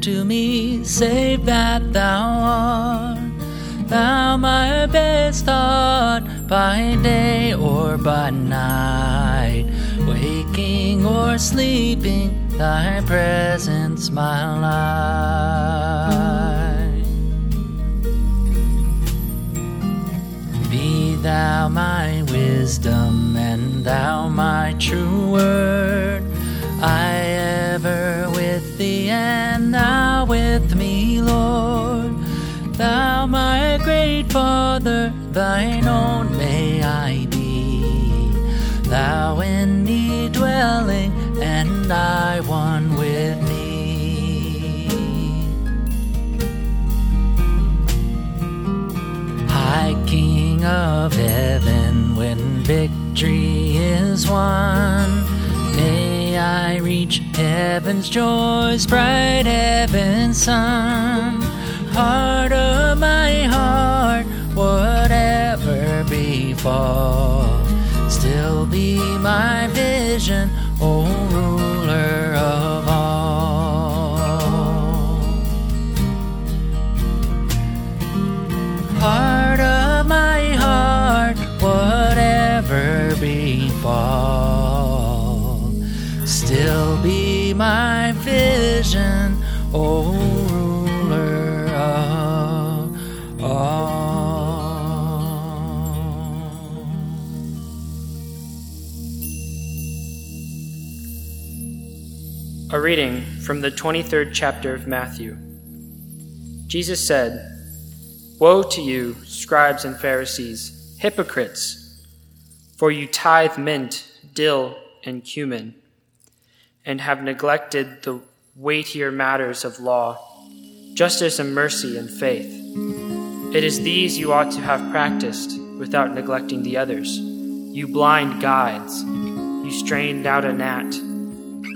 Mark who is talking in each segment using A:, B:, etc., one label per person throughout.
A: To me, save that thou art. Thou my best thought by day or by night, waking or sleeping, thy presence my life. Be thou my wisdom and thou my true word. With me, Lord. Thou my great Father, thine own may I be. Thou in me dwelling, and I one with thee. High King of heaven, when victory is won, reach heaven's joys, bright heaven's sun. Heart of my heart, whatever befall, still be my vision, O ruler of all. Heart of my heart, whatever befall, still be my vision, O ruler of all.
B: A reading from the 23rd chapter of Matthew. Jesus said, Woe to you, scribes and Pharisees, hypocrites! For you tithe mint, dill, and cumin, and have neglected the weightier matters of law, justice and mercy and faith. It is these you ought to have practiced without neglecting the others. You blind guides, you strain out a gnat,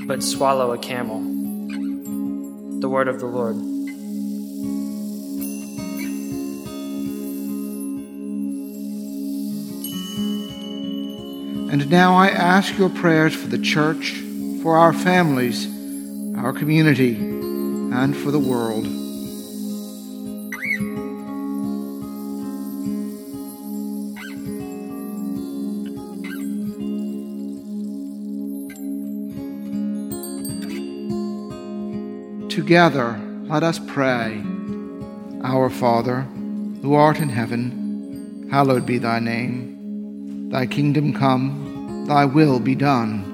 B: but swallow a camel. The word of the Lord.
C: And now I ask your prayers for the church, for our families, our community, and for the world. Together, let us pray. Our Father, who art in heaven, hallowed be thy name. Thy kingdom come, thy will be done,